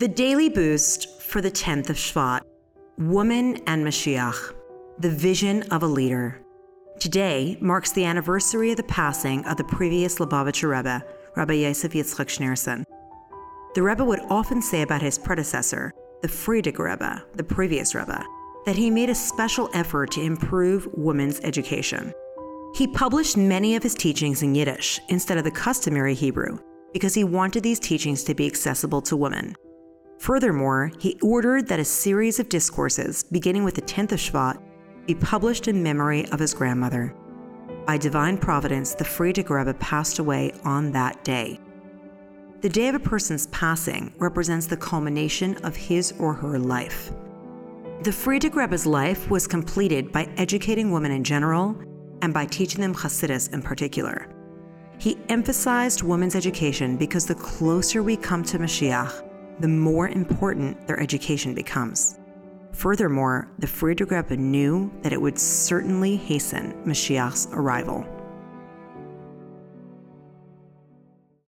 The daily boost for the 10th of Shvat Woman and Mashiach, the vision of a leader. Today marks the anniversary of the passing of the previous Lubavitcher Rebbe, Rabbi Yosef Yitzchak Schneerson. The Rebbe would often say about his predecessor, the Frierdiker Rebbe, the previous Rebbe, that he made a special effort to improve women's education. He published many of his teachings in Yiddish instead of the customary Hebrew because he wanted these teachings to be accessible to women. Furthermore, he ordered that a series of discourses, beginning with the 10th of Shvat, be published in memory of his grandmother. By divine providence, the Frierdiker Rebbe passed away on that day. The day of a person's passing represents the culmination of his or her life. The Frierdiker Rebbe's life was completed by educating women in general and by teaching them Hasidus in particular. He emphasized women's education because the closer we come to Mashiach, the more important their education becomes. Furthermore, the Frierdiker Rebbe knew that it would certainly hasten Mashiach's arrival.